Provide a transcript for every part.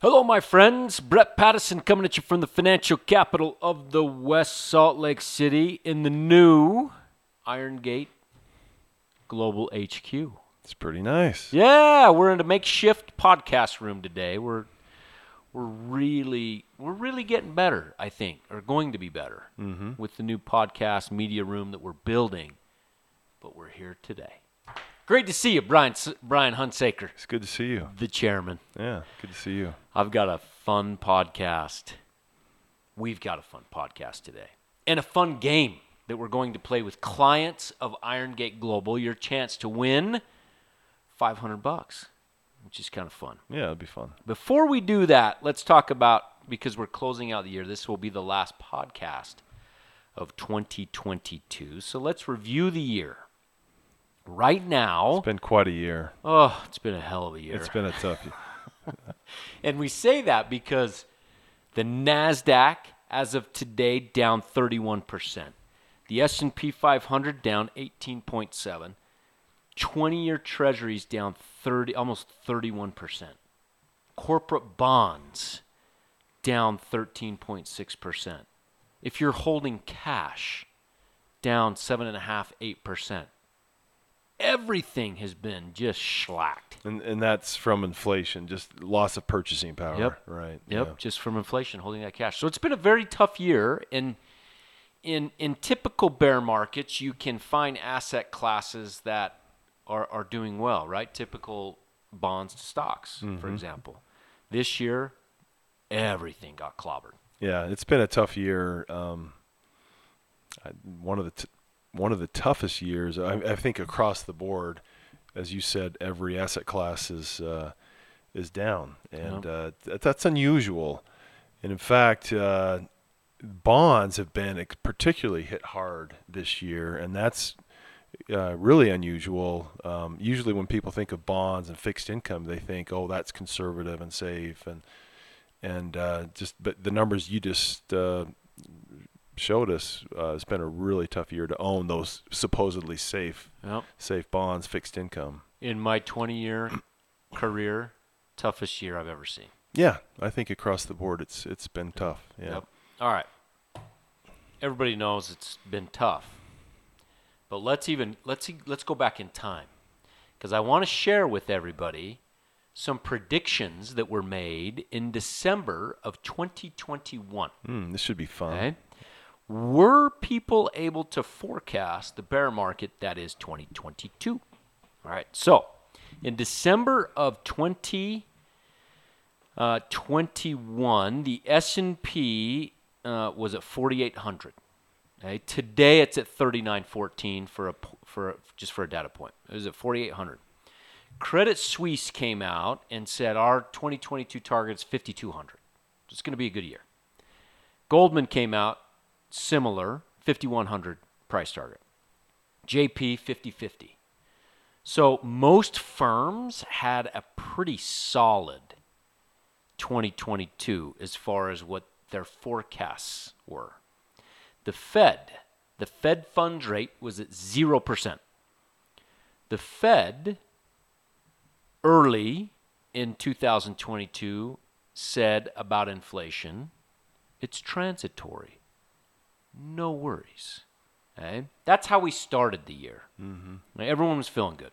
Hello, my friends. Brett Patterson coming at you from the financial capital of the West Salt Lake City in the new Iron Gate Global HQ. It's pretty nice. Yeah, we're in a makeshift podcast room today. We're we're really we're really getting better, I think, or going to be better Mm-hmm. with the new podcast media room that we're building. But we're here today. Great to see you, Brian Brian Hunsaker, It's good to see you. the chairman. Yeah, good to see you. I've got a fun podcast. We've got a fun podcast today. And a fun game that we're going to play with clients of Iron Gate Global. Your chance to win 500 bucks, which is kind of fun. Yeah, it'll be fun. Before we do that, let's talk about because we're closing out the year. This will be the last podcast of 2022. So let's review the year. Right now, It's been quite a year. oh, it's been a hell of a year. It's been a tough year. And we say that because the Nasdaq as of today down 31%. The S&P 500 down 18.7. 20-year treasuries down 30 almost 31%. Corporate bonds down 13.6%. If you're holding cash down 7.5 8%. Everything has been just schlacked. And and that's from inflation, just loss of purchasing power. Yep. Right. Yep, yeah. just from inflation, holding that cash. So it's been a very tough year. And in in typical bear markets, you can find asset classes that are are doing well, right? Typical bonds to stocks, for example. This year, everything got clobbered. Yeah, it's been a tough year. Um, I, one of the t- one of the toughest years, I, I think, across the board. As you said, every asset class is uh, is down, and uh, th- that's unusual. And in fact, uh, bonds have been particularly hit hard this year, and that's uh, really unusual. Um, usually, when people think of bonds and fixed income, they think, "Oh, that's conservative and safe," and and uh, just but the numbers you just uh, showed us, uh, it's been a really tough year to own those supposedly safe Yep. safe bonds, fixed income. In my 20 year career, toughest year I've ever seen. Yeah, I think across the board, it's it's been tough. Yeah. Yep. All right. Everybody knows it's been tough. But let's even let's let's go back in time cuz I want to share with everybody some predictions that were made in December of 2021. Mm, this should be fun. Okay? Were people able to forecast the bear market that is 2022? All right. So, in December of 2021, uh, 21, the S&P uh, was at 4800. Okay? Today it's at 3914 for a for a, just for a data point. It was at 4800. Credit Suisse came out and said our 2022 target is 5200. It's going to be a good year. Goldman came out similar, 5100 price target. JP 5050. So most firms had a pretty solid 2022 as far as what their forecasts were. The Fed, the Fed funds rate was at 0%. The Fed early in 2022 said about inflation, it's transitory. No worries. Okay? That's how we started the year. Mm-hmm. Everyone was feeling good.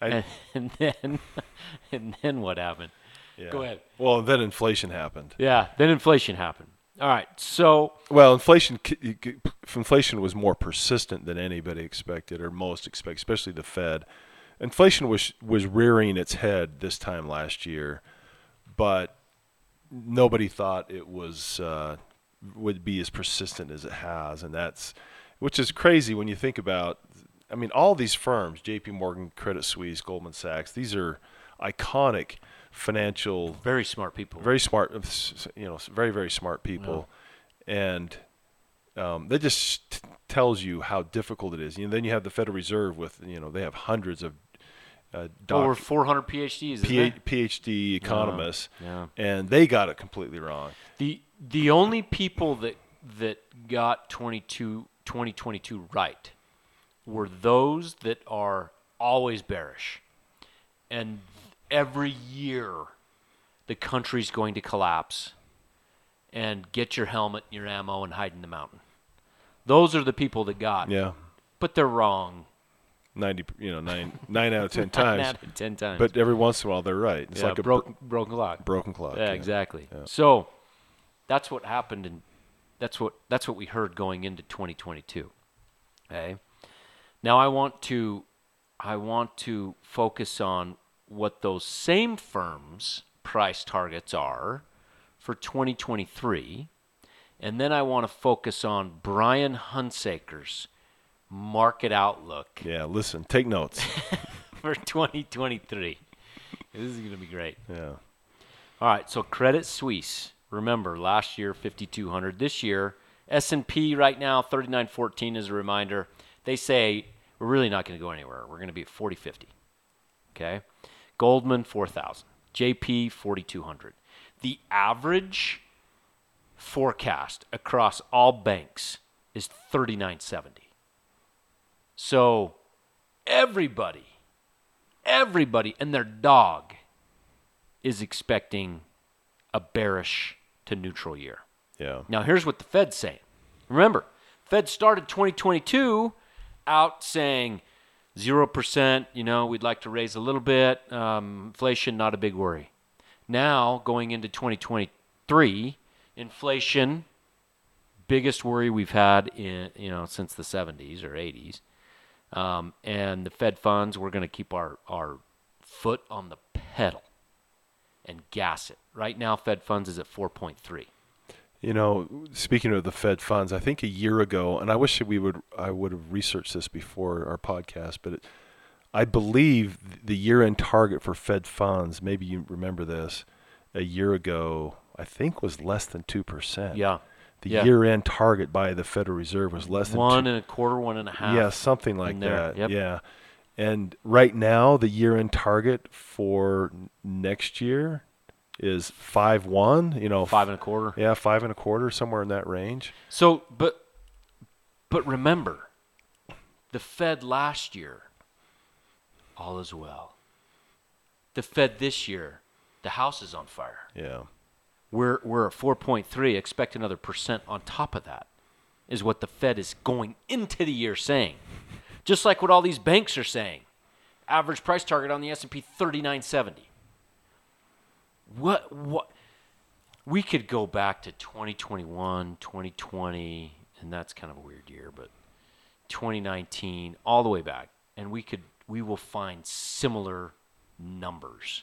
I- and, and then, and then what happened? Yeah. Go ahead. Well, then inflation happened. Yeah, then inflation happened. All right, so Well, inflation inflation was more persistent than anybody expected or most expect, especially the Fed. Inflation was was rearing its head this time last year, but nobody thought it was uh, would be as persistent as it has, and that's which is crazy when you think about. I mean, all these firms, J.P. Morgan, Credit Suisse, Goldman Sachs, these are iconic financial very smart people. very smart, you know, very very smart people, and um, that just t- tells you how difficult it is. You know, then you have the Federal Reserve with you know they have hundreds of uh, doc- Over 400 PhDs. P- PhD economists, yeah. and they got it completely wrong. The the only people that that got 22 2022 right were those that are always bearish. And every year the country's going to collapse and get your helmet and your ammo and hide in the mountain. Those are the people that got. Yeah, But they're wrong. Ninety. You know, nine nine out of ten times. out of ten times. But every once in a while, they're right. It's yeah, like a broken bro- broken clock. broken clock. Yeah, exactly. Yeah. So that's what happened, and that's what that's what we heard going into 2022. Okay. Now I want to I want to focus on what those same firms' price targets are for 2023, and then I want to focus on Brian Hunsaker's market outlook Yeah, listen, take notes. for 2023. This is going to be great. yeah. All right, so Credit Suisse. Remember, last year 5200. This year S&P right now 3914 as a reminder. They say we're really not going to go anywhere. We're going to be at 4050. Okay? Goldman 4000. JP 4200. The average forecast across all banks is 3970. So everybody everybody and their dog is expecting a bearish to neutral year. Yeah. Now, here's what the Fed's saying. Remember, Fed started 2022 out saying 0%, you know, we'd like to raise a little bit, um, inflation, not a big worry. Now, going into 2023, inflation, biggest worry we've had in, you know, since the 70s or 80s. Um, and the Fed funds, we're going to keep our, our foot on the pedal and gas it. Right now, Fed funds is at 4.3. You know, speaking of the Fed funds, I think a year ago, and I wish we would I would have researched this before our podcast, but it, I believe the year-end target for Fed funds, maybe you remember this, a year ago, I think was less than two percent. Yeah. The yeah. year-end target by the Federal Reserve was less than one two, and a quarter, one and a half. Yeah, something like that. Yep. Yeah. And right now, the year-end target for next year is five one. You know, Five and a quarter. yeah, five and a quarter, somewhere in that range. So, but, but remember, the Fed last year, all is well. The Fed this year, the house is on fire. Yeah. We're we're at 4.3. Expect another percent on top of that, is what the Fed is going into the year saying. Just like what all these banks are saying. Average price target on the S&P 3970. What what we could go back to 2021, 2020, and that's kind of a weird year, but 2019 all the way back and we could we will find similar numbers.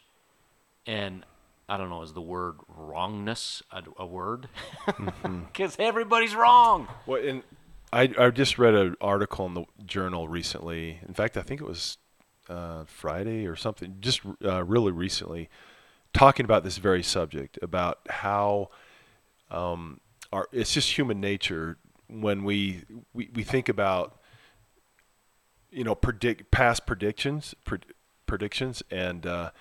And I don't know, is the word wrongness a, a word? Because everybody's wrong. Well, and I I just read an article in the journal recently. In fact, I think it was uh, Friday or something, just uh, really recently, talking about this very subject about how um, our it's just human nature when we we, we think about you know predict past predictions pred, predictions and uh,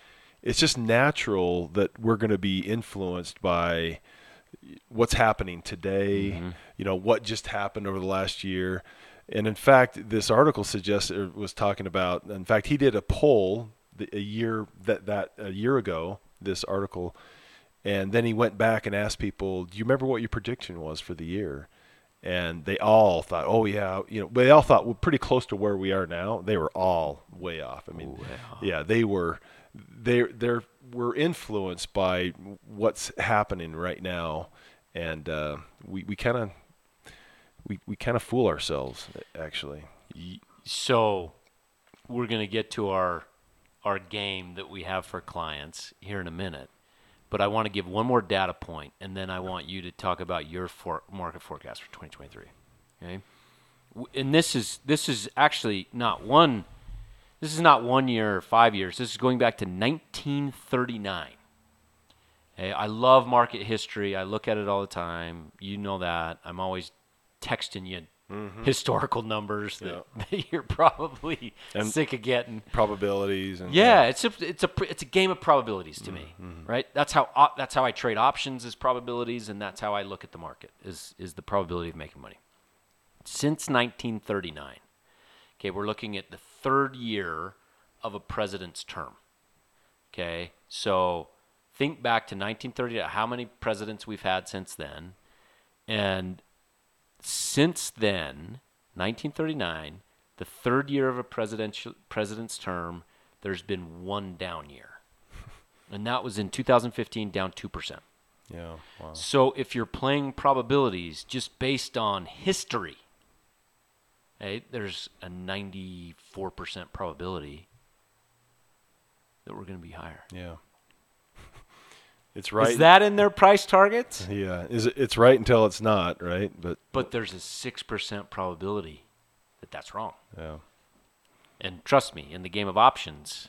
it's just natural that we're going to be influenced by what's happening today, mm-hmm. you know, what just happened over the last year. And in fact, this article suggests it was talking about, in fact, he did a poll a year that, that a year ago, this article, and then he went back and asked people, do you remember what your prediction was for the year? And they all thought, oh yeah, you know, they all thought we're pretty close to where we are now. They were all way off. I mean, oh, off. yeah, they were, they they're we're influenced by what's happening right now, and uh, we we kind of we we kind of fool ourselves actually. So we're to get to our our game that we have for clients here in a minute. But I want to give one more data point, and then I want you to talk about your for market forecast for 2023. Okay, and this is this is actually not one. This is not one year or five years. This is going back to 1939. Okay, I love market history. I look at it all the time. You know that. I'm always texting you mm-hmm. historical numbers that, that you're probably And- sick of getting. Probabilities and Yeah, it's a it's a it's a game of probabilities to me, mm-hmm, mm-hmm. right? That's how op- that's how I trade options is probabilities, and that's how I look at the market is is the probability of making money. Since 1939, okay, we're looking at the third year of a president's term. Okay, so think back to 1930, how many presidents we've had since then, and since then, 1939, the third year of a presidential president's term, there's been one down year, and that was in 2015, down two percent. Yeah. Wow. So if you're playing probabilities just based on history, hey, there's a 94% probability that we're going to be higher. Yeah. It's right. Is that in their price targets? Yeah. Is it, it's right until it's not, right? But But there's a 6% probability that that's wrong. yeah. And trust me, in the game of options,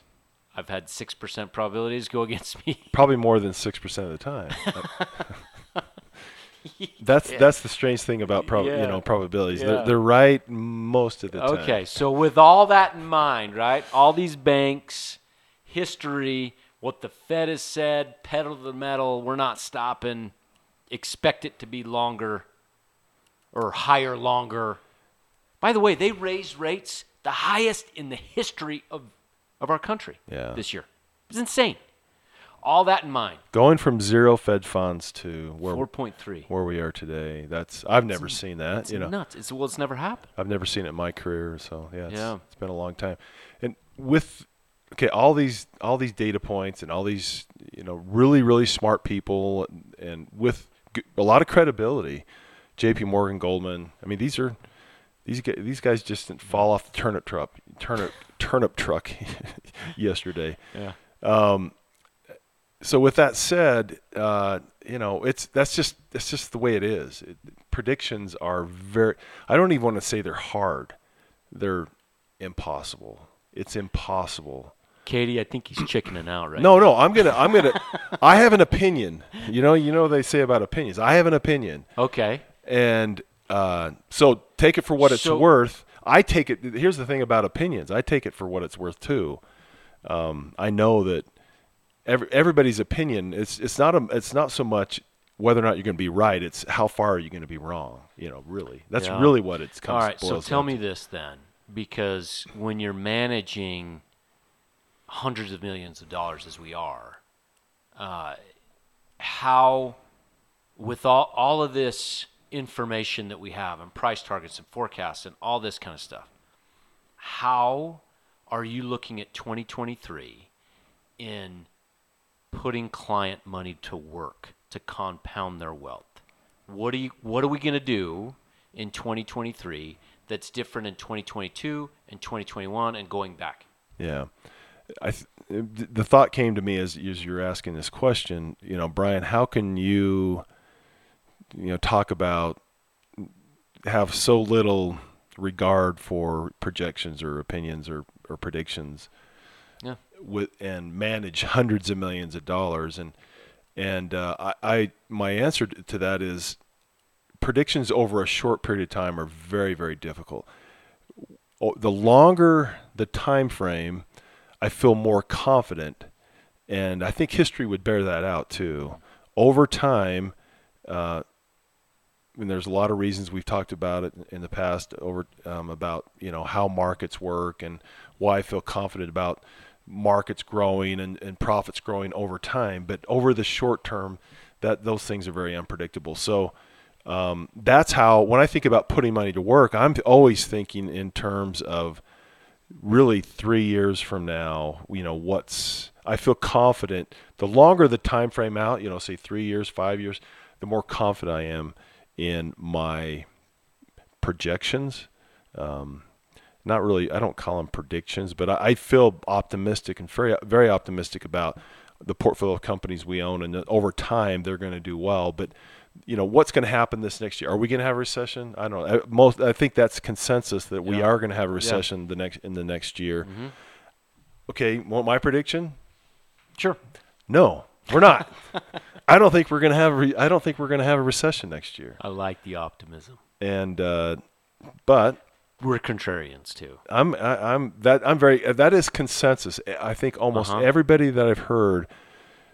I've had 6% probabilities go against me. Probably more than six percent of the time. that's Yeah. that's the strange thing about prob- Yeah. you know probabilities. Yeah. They're, they're right most of the time. Okay, so with all that in mind, right? All these banks, history, what the Fed has said, pedal to the metal, we're not stopping. Expect it to be longer or higher longer. By the way, they raised rates the highest in the history of, of our country Yeah. this year. It's insane. All that in mind, Going from zero Fed funds to where 4.3. where we are today. That's I've never seen that. It's You know, nuts. It's, well, it's never happened. I've never seen it in my career. So yeah, it's, Yeah. it's been a long time. And with okay, all these all these data points and all these you know really really smart people and, and with a lot of credibility, J.P. Morgan, Goldman. I mean, these are these guys, these guys just didn't fall off the turnip truck turnip turnip truck yesterday. Yeah. Um, So with that said, uh, you know, it's that's just that's just the way it is. It, predictions are very. I don't even want to say they're hard. They're impossible. It's impossible. Katie, I think he's chickening out right No, no, I'm gonna, I'm gonna. I have an opinion. You know, you know what they say about opinions. I have an opinion, Okay. and uh, so take it for what it's So- worth. I take it. Here's the thing about opinions. I take it for what it's worth too. Um, I know that every, everybody's opinion it's it's not a it's not so much whether or not you're going to be right. It's how far are you going to be wrong. You know, really. That's Yeah. really what it's comes. All right, so tell me to. this then, because when you're managing hundreds of millions of dollars as we are, uh, how, with all, all of this information that we have and price targets and forecasts and all this kind of stuff, how are you looking at 2023 in putting client money to work to compound their wealth? What are you what are we going to do in 2023 that's different in 2022 and 2021 and going back? Yeah. I th- the thought came to me as as you're asking this question, you know, Brian, how can you you know talk about have so little regard for projections or opinions or, or predictions Yeah. With and manage hundreds of millions of dollars. And and uh, I, I my answer to that is predictions over a short period of time are very very difficult. The longer the time frame, I feel more confident, and I think history would bear that out too. Over time, uh, and there's a lot of reasons we've talked about it in the past over um, about you know how markets work and why I feel confident about markets growing and, and profits growing over time. But over the short term, that those things are very unpredictable. So um, that's how when I think about putting money to work, I'm always thinking in terms of really three years from now. You know, what's I feel confident. The longer the time frame out, you know, say three years, five years, the more confident I am in my projections. Um, not really, I don't call them predictions, but I, I feel optimistic and very, very optimistic about the portfolio of companies we own, and that over time they're going to do well. But you know, what's going to happen this next year? Are we going to have a recession? I don't know. I, most, I think that's consensus that we Yeah. are going to have a recession the next in the next year. Okay, want my prediction? Sure. No, we're not. I don't think we're going to have. A re- I don't think we're going to have a recession next year. I like the optimism. And uh, but We're contrarians too. I'm I, I'm that I'm very that is consensus. I think almost Uh-huh. everybody that I've heard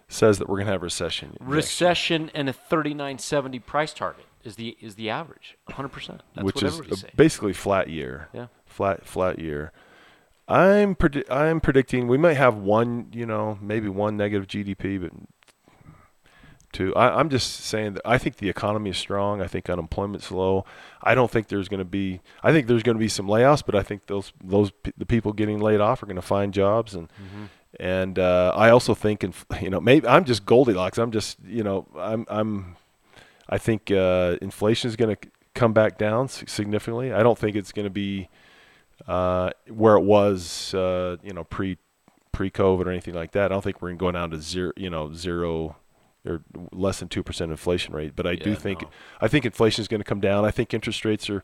says that we're going to have recession. Recession and a 39.70 price target is the is the average. 100%. That's which is basically flat year. Yeah. Flat flat year. I'm predi- I'm predicting we might have one, you know, maybe one negative GDP, but too. I, I'm just saying that I think the economy is strong. I think unemployment's low. I don't think there's going to be. I think there's going to be some layoffs, but I think those those the people getting laid off are going to find jobs and. And uh, I also think, in, you know, maybe I'm just Goldilocks. I'm just, you know, I'm, I'm, I think uh, inflation is going to come back down significantly. I don't think it's going to be uh, where it was, uh, you know, pre pre COVID or anything like that. I don't think we're going down to zero, you know, zero or less than two percent inflation rate. But I do think no. I think inflation is going to come down. I think interest rates are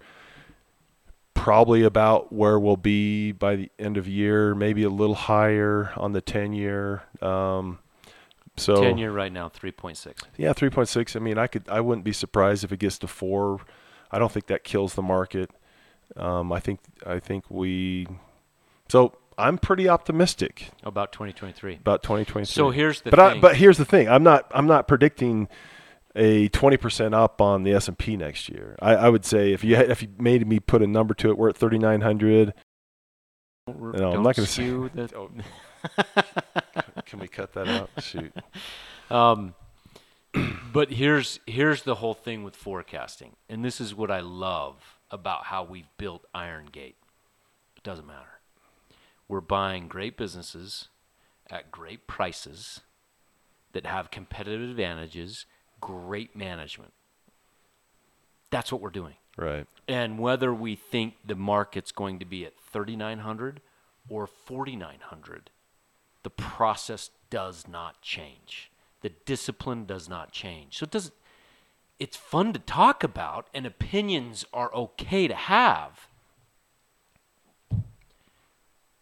probably about where we'll be by the end of year, maybe a little higher on the ten year. Um, so Ten year right now, three point six. yeah, three point six. I mean, I could, I wouldn't be surprised if it gets to four. I don't think that kills the market. Um, I think, I think we. So I'm pretty optimistic About twenty twenty three. about 2023. So here's the but I, thing. but here's the thing. I'm not, I'm not predicting a 20% up on the S&P next year. I, I would say if you had, if you made me put a number to it, we're at 3,900. No, I'm Don't gonna say- skew the- Oh. Can we cut that out? Shoot. Um, but here's here's the whole thing with forecasting, and this is what I love about how we've built Iron Gate. It doesn't matter. We're buying great businesses at great prices that have competitive advantages, great management. That's what we're doing. Right. And whether we think the market's going to be at 3,900 or 4,900, the process does not change. The discipline does not change. So it doesn't. It's fun to talk about, and opinions are okay to have.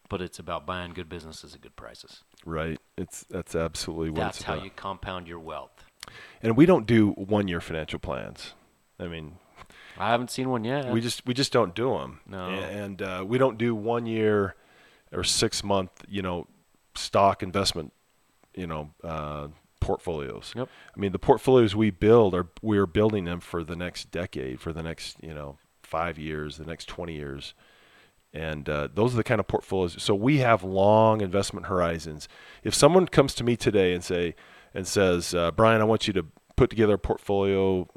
But it's about buying good businesses at good prices. Right. It's that's absolutely what That's how you compound your wealth. And we don't do one-year financial plans. I mean, I haven't seen one yet. we just we just don't do them. No. And uh, we don't do one year or six month, you know, stock investment, you know, uh, portfolios. Yep. I mean, the portfolios we build are we are building them for the next decade, for the next you know five years, the next twenty years, and uh, those are the kind of portfolios. So we have long investment horizons. If someone comes to me today and say and says, uh, Brian, I want you to put together a portfolio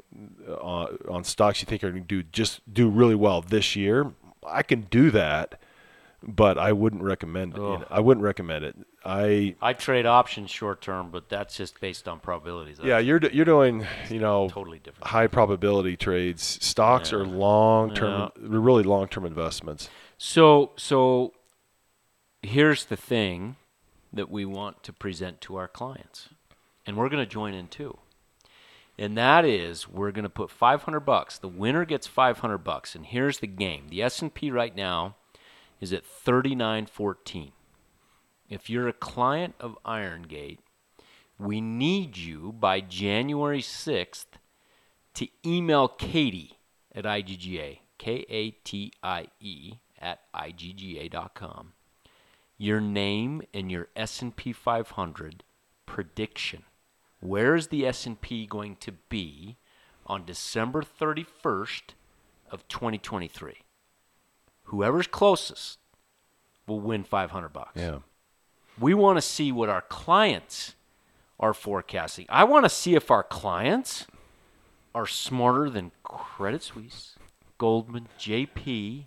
uh, on stocks you think are going to do just do really well this year, I can do that. But I wouldn't recommend it. you know, I wouldn't recommend it. I I trade options short term, but that's just based on probabilities. yeah, you're you're doing you know totally different. high probability trades. Stocks are long term, really long term investments. So so here's the thing that we want to present to our clients. And we're going to join in too. And that is we're going to put 500 bucks. The winner gets 500 bucks. And here's the game. The S&P right now is at 39.14. If you're a client of Irongate, we need you by January 6th to email Katie at IGGA, K A T I E at IGGA.com, your name and your S&P 500 prediction. Where is the S&P going to be on December 31st of 2023? Whoever's closest will win 500 bucks. Yeah, We want to see what our clients are forecasting. I want to see if our clients are smarter than Credit Suisse, Goldman, JP,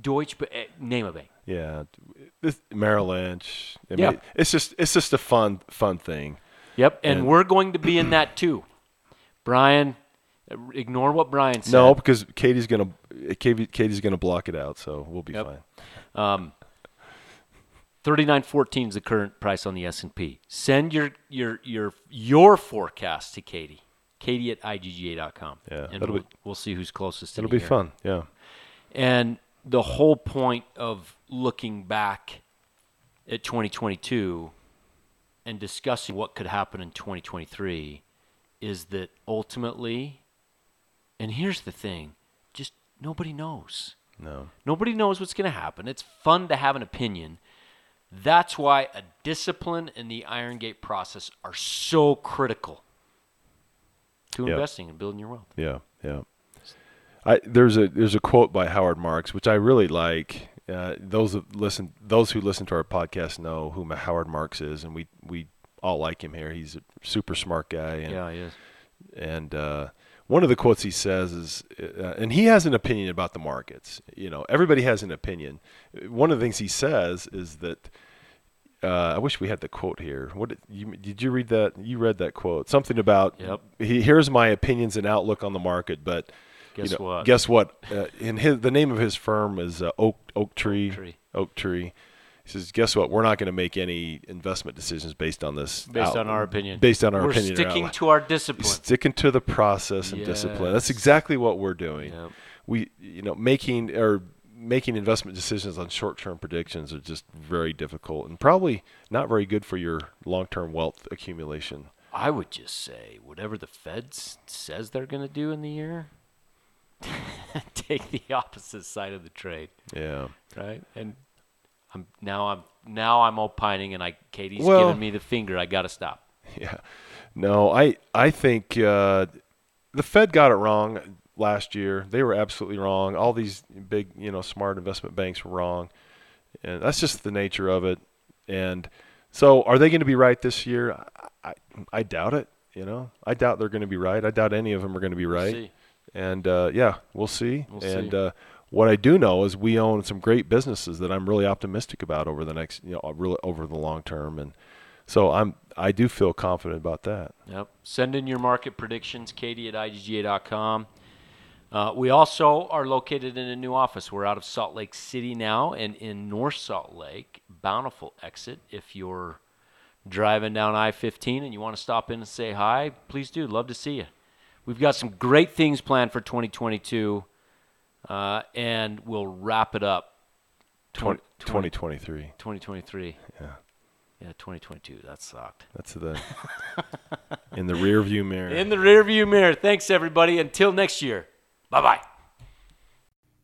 Deutsche, eh, name a bank. yeah. This, Merrill Lynch. I mean, Yeah. it's just it's just a fun fun thing. Yep, and, And- we're going to be in that too. Brian, uh, ignore what Brian said. No, because Katie's gonna Katie, Katie's gonna block it out, so we'll be Yep. fine. Um, thirty nine fourteen is the current price on the S and P. Send your your your your forecast to Katie. Katie at igga.com. Yeah, and we'll, be- we'll see who's closest. to It'll be here. fun. Yeah. And the whole point of looking back at 2022 and discussing what could happen in 2023 is that ultimately, and here's the thing, just nobody knows. No. Nobody knows what's going to happen. It's fun to have an opinion. That's why a discipline and the Iron Gate process are so critical to Yeah. investing and building your wealth. Yeah, yeah. I there's a there's a quote by Howard Marks which I really like. Uh, those that listen those who listen to our podcast know who Howard Marks is, and we we all like him here. He's a super smart guy. And, Yeah, he is. and uh, one of the quotes he says is, uh, and he has an opinion about the markets. You know, everybody has an opinion. One of the things he says is that. Uh, I wish we had the quote here. What did you did you read that? You read that quote. Something about Yep. he, here's my opinions and outlook on the market, but Guess you know, what? Guess what? Uh, in his the name of his firm is uh, Oak Oak Tree. Tree. Oak Tree. He says, "Guess what? We're not going to make any investment decisions based on this. Based out- on our opinion. Based on our We're opinion. or sticking to our discipline. sticking to the process and discipline. That's exactly what we're doing. Yep. We, you know, making or making investment decisions on short-term predictions are just very difficult and probably not very good for your long-term wealth accumulation. I would just say whatever the Fed says they're going to do in the year, take the opposite side of the trade, Yeah. right? And I'm now I'm now I'm opining, and I Katie's Well- giving me the finger. I got to stop. Yeah. No, I I think uh, the Fed got it wrong last year. They were absolutely wrong. All these big, you know, smart investment banks were wrong. And that's just the nature of it. And so are they going to be right this year? I, I, I doubt it, you know. I doubt they're going to be right. I doubt any of them are going to be right. And uh, yeah, we'll see. We'll and see. Uh, what I do know is we own some great businesses that I'm really optimistic about over the next, you know, really over the long term. And so I'm I do feel confident about that. Yep. Send in your market predictions, Katie at IGGA.com. Uh, we also are located in a new office. We're out of Salt Lake City now and in North Salt Lake, Bountiful exit. If you're driving down I 15 and you want to stop in and say hi, please do. Love to see you. We've got some great things planned for 2022, uh, and we'll wrap it up 20, 20 2023. 2023. Yeah. Yeah, 2022. That sucked. That's the in the rear view mirror. In the rearview mirror. Thanks, everybody. Until next year. Bye bye.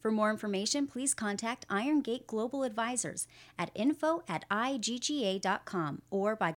For more information, please contact Iron Gate Global Advisors at info at igga.com or by